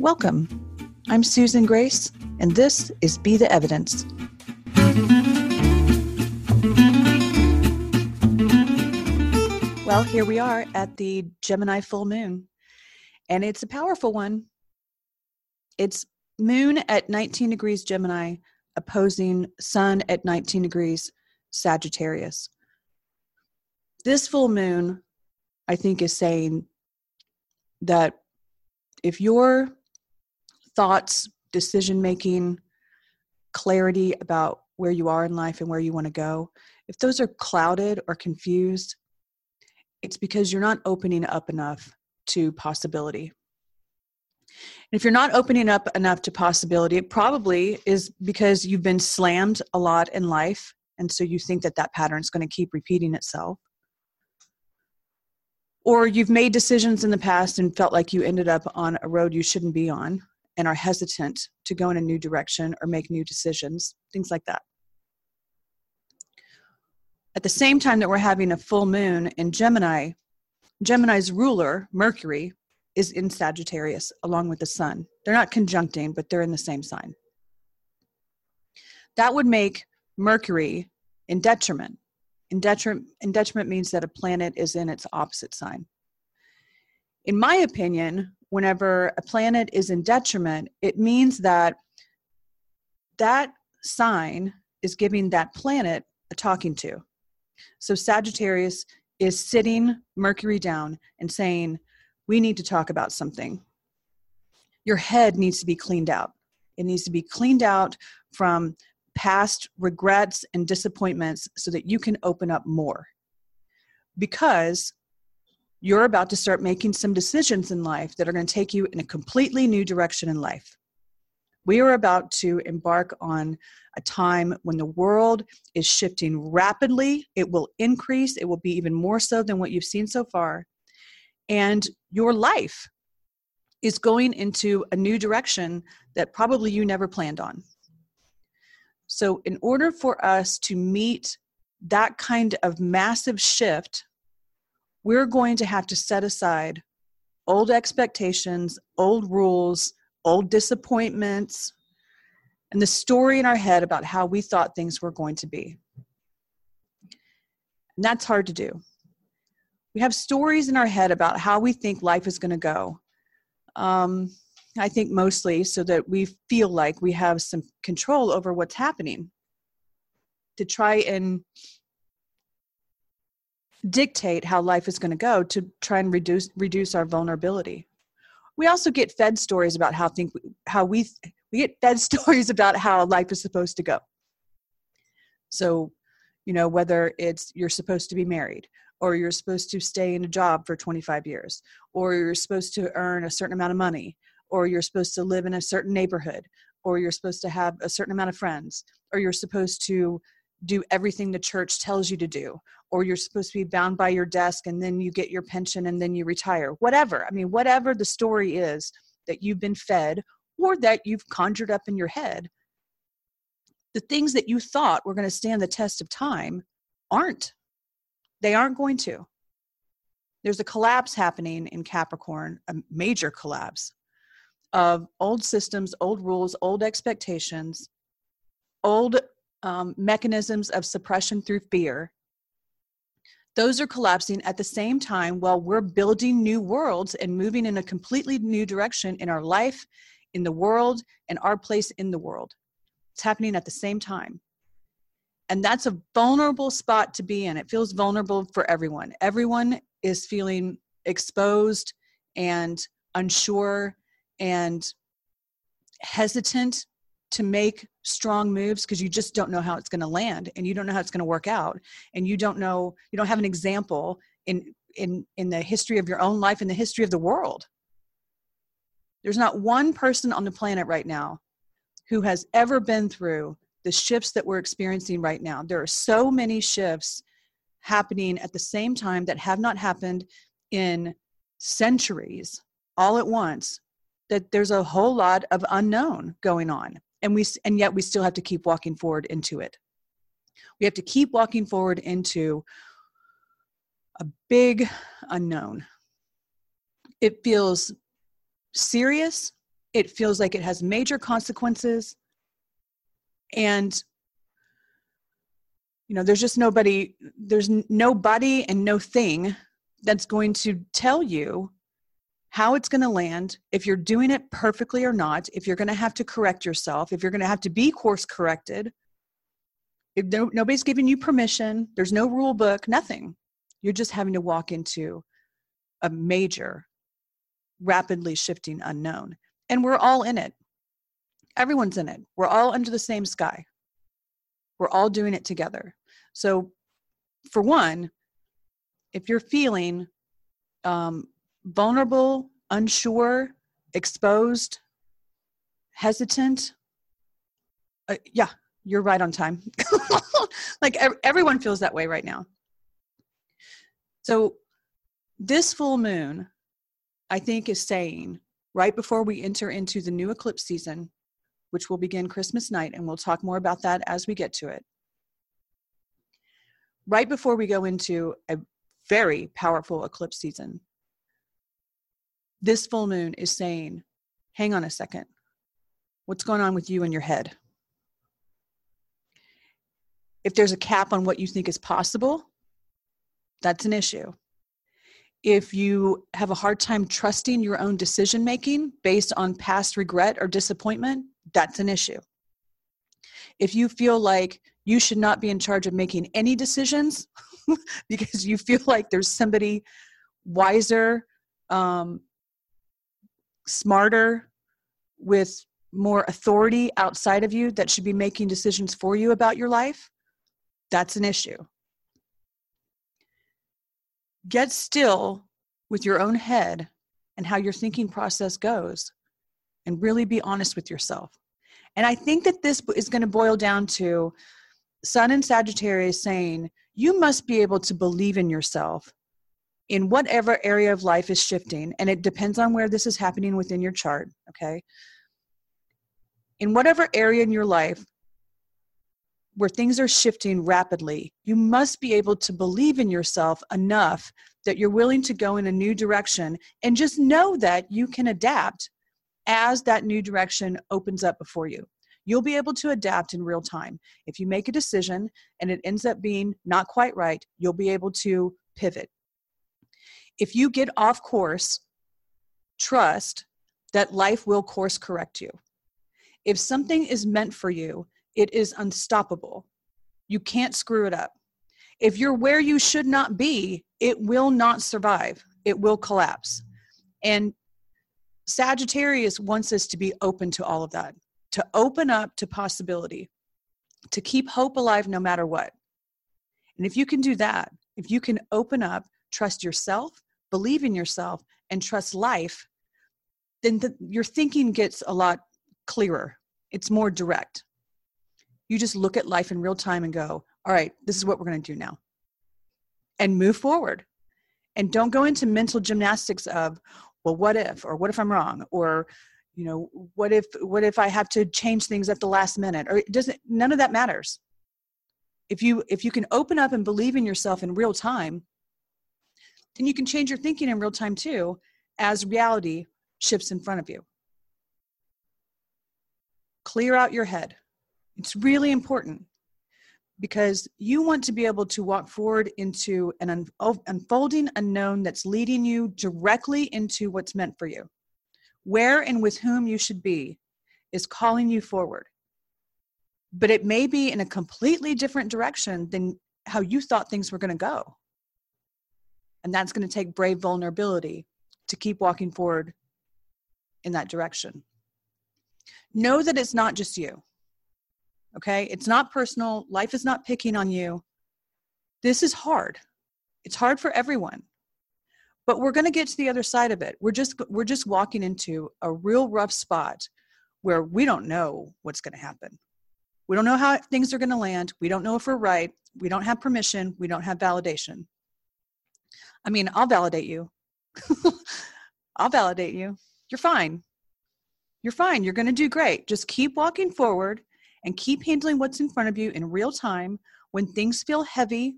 Welcome. I'm Susan Grace, and this is Be the Evidence. Well, here we are at the Gemini full moon, and it's a powerful one. It's moon at 19 degrees Gemini, opposing sun at 19 degrees Sagittarius. This full moon, I think, is saying that if your thoughts, decision making, clarity about where you are in life and where you want to go, if those are clouded or confused, it's because you're not opening up enough to possibility. And if you're not opening up enough to possibility, it probably is because you've been slammed a lot in life. And so you think that that pattern is going to keep repeating itself. Or you've made decisions in the past and felt like you ended up on a road you shouldn't be on and are hesitant to go in a new direction or make new decisions, things like that. At the same time that we're having a full moon in Gemini, Gemini's ruler, Mercury, is in Sagittarius along with the sun. They're not conjuncting, but they're in the same sign. That would make Mercury in detriment. In detriment, in detriment means that a planet is in its opposite sign. In my opinion, whenever a planet is in detriment, it means that that sign is giving that planet a talking to. So Sagittarius is sitting Mercury down and saying, We need to talk about something. Your head needs to be cleaned out. It needs to be cleaned out from past regrets and disappointments so that you can open up more. Because you're about to start making some decisions in life that are going to take you in a completely new direction in life. We are about to embark on a time when the world is shifting rapidly. It will increase, it will be even more so than what you've seen so far. And your life is going into a new direction that probably you never planned on. So, in order for us to meet that kind of massive shift, we're going to have to set aside old expectations, old rules, old disappointments, and the story in our head about how we thought things were going to be. And that's hard to do. We have stories in our head about how we think life is going to go. Um, I think mostly so that we feel like we have some control over what's happening. To try and dictate how life is going to go to try and reduce reduce our vulnerability. We also get fed stories about how think how we we get fed stories about how life is supposed to go. So you know whether it's you're supposed to be married or you're supposed to stay in a job for 25 years or you're supposed to earn a certain amount of money or you're supposed to live in a certain neighborhood or you're supposed to have a certain amount of friends or you're supposed to do everything the church tells you to do or you're supposed to be bound by your desk and then you get your pension and then you retire whatever. I mean whatever the story is that you've been fed or that you've conjured up in your head the things that you thought were going to stand the test of time aren't. They aren't going to. There's a collapse happening in capricorn a major collapse of old systems old rules old expectations old um, mechanisms of suppression through fear, those are collapsing at the same time while we're building new worlds and moving in a completely new direction in our life, in the world, and our place in the world. It's happening at the same time. And that's a vulnerable spot to be in. It feels vulnerable for everyone. Everyone is feeling exposed and unsure and hesitant to make strong moves because you just don't know how it's going to land and you don't know how it's going to work out and you don't know you don't have an example in in in the history of your own life in the history of the world. There's not one person on the planet right now who has ever been through the shifts that we're experiencing right now. There are so many shifts happening at the same time that have not happened in centuries all at once that there's a whole lot of unknown going on and we and yet we still have to keep walking forward into it. We have to keep walking forward into a big unknown. It feels serious. It feels like it has major consequences. And you know, there's just nobody, there's nobody and no thing that's going to tell you how it's going to land, if you're doing it perfectly or not, if you're going to have to correct yourself, if you're going to have to be course corrected. If no, nobody's giving you permission, there's no rule book, nothing. You're just having to walk into a major, rapidly shifting unknown. And we're all in it. Everyone's in it. We're all under the same sky. We're all doing it together. So, for one, if you're feeling um, vulnerable, unsure, exposed, hesitant, uh, yeah, you're right on time. like everyone feels that way right now. So, this full moon, I think, is saying right before we enter into the new eclipse season, which will begin Christmas night, and we'll talk more about that as we get to it. Right before we go into a very powerful eclipse season, this full moon is saying, hang on a second. What's going on with you in your head? If there's a cap on what you think is possible, that's an issue. If you have a hard time trusting your own decision making based on past regret or disappointment, that's an issue. If you feel like you should not be in charge of making any decisions because you feel like there's somebody wiser, um, smarter, with more authority outside of you that should be making decisions for you about your life, that's an issue. Get still with your own head and how your thinking process goes, and really be honest with yourself. And I think that this is going to boil down to Sun and Sagittarius saying, you must be able to believe in yourself in whatever area of life is shifting, and it depends on where this is happening within your chart, okay? In whatever area in your life where things are shifting rapidly, you must be able to believe in yourself enough that you're willing to go in a new direction and just know that you can adapt as that new direction opens up before you. You'll be able to adapt in real time. If you make a decision and it ends up being not quite right, you'll be able to pivot if you get off course, trust that life will course correct you. If something is meant for you, it is unstoppable. You can't screw it up. If you're where you should not be, it will not survive, it will collapse. And Sagittarius wants us to be open to all of that, to open up to possibility, to keep hope alive no matter what. And if you can do that, if you can open up, trust yourself, believe in yourself and trust life, then the, your thinking gets a lot clearer. It's more direct. You just look at life in real time and go, all right, this is what we're going to do now. And move forward. And don't go into mental gymnastics of, well, what if, or what if I'm wrong, or you know what if what if i have to change things at the last minute or it doesn't none of that matters if you if you can open up and believe in yourself in real time then you can change your thinking in real time too as reality shifts in front of you. Clear out your head. It's really important because you want to be able to walk forward into an oh, unfolding unknown that's leading you directly into what's meant for you. Where and with whom you should be is calling you forward. But it may be in a completely different direction than how you thought things were going to go. And that's going to take brave vulnerability to keep walking forward in that direction. Know that it's not just you. Okay? It's not personal. Life is not picking on you. This is hard. It's hard for everyone. But we're going to get to the other side of it. We're just we're just walking into a real rough spot where we don't know what's going to happen. We don't know how things are going to land. We don't know if we're right. We don't have permission. We don't have validation. I mean, I'll validate you. I'll validate you. You're fine. You're fine. You're going to do great. Just keep walking forward and keep handling what's in front of you in real time. When things feel heavy,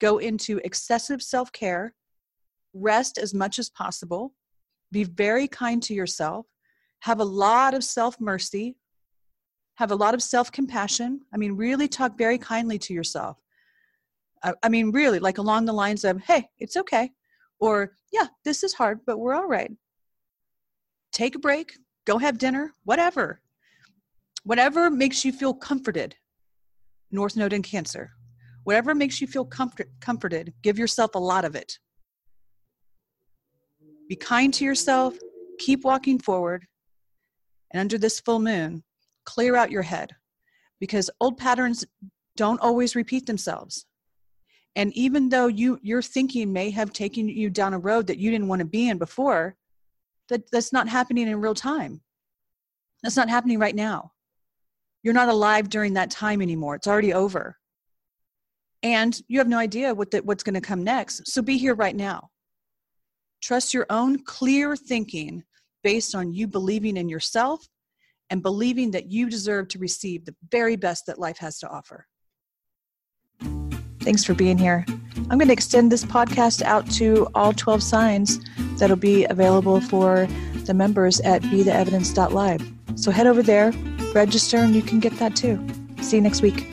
go into excessive self care, rest as much as possible, be very kind to yourself, have a lot of self mercy, have a lot of self compassion. I mean, really talk very kindly to yourself. I, mean, really, like along the lines of, hey, it's okay. Or, yeah, this is hard, but we're all right. Take a break, go have dinner, whatever. Whatever makes you feel comforted. North Node in Cancer. Whatever makes you feel comfort, comforted, give yourself a lot of it. Be kind to yourself, keep walking forward, and under this full moon, clear out your head because old patterns don't always repeat themselves. And even though you your thinking may have taken you down a road that you didn't want to be in before, that, that's not happening in real time. That's not happening right now. You're not alive during that time anymore. It's already over. And you have no idea what the, what's going to come next. So be here right now. Trust your own clear thinking based on you believing in yourself and believing that you deserve to receive the very best that life has to offer. Thanks for being here. I'm going to extend this podcast out to all 12 signs that'll be available for the members at betheevidence.live. So head over there, register, and you can get that too. See you next week.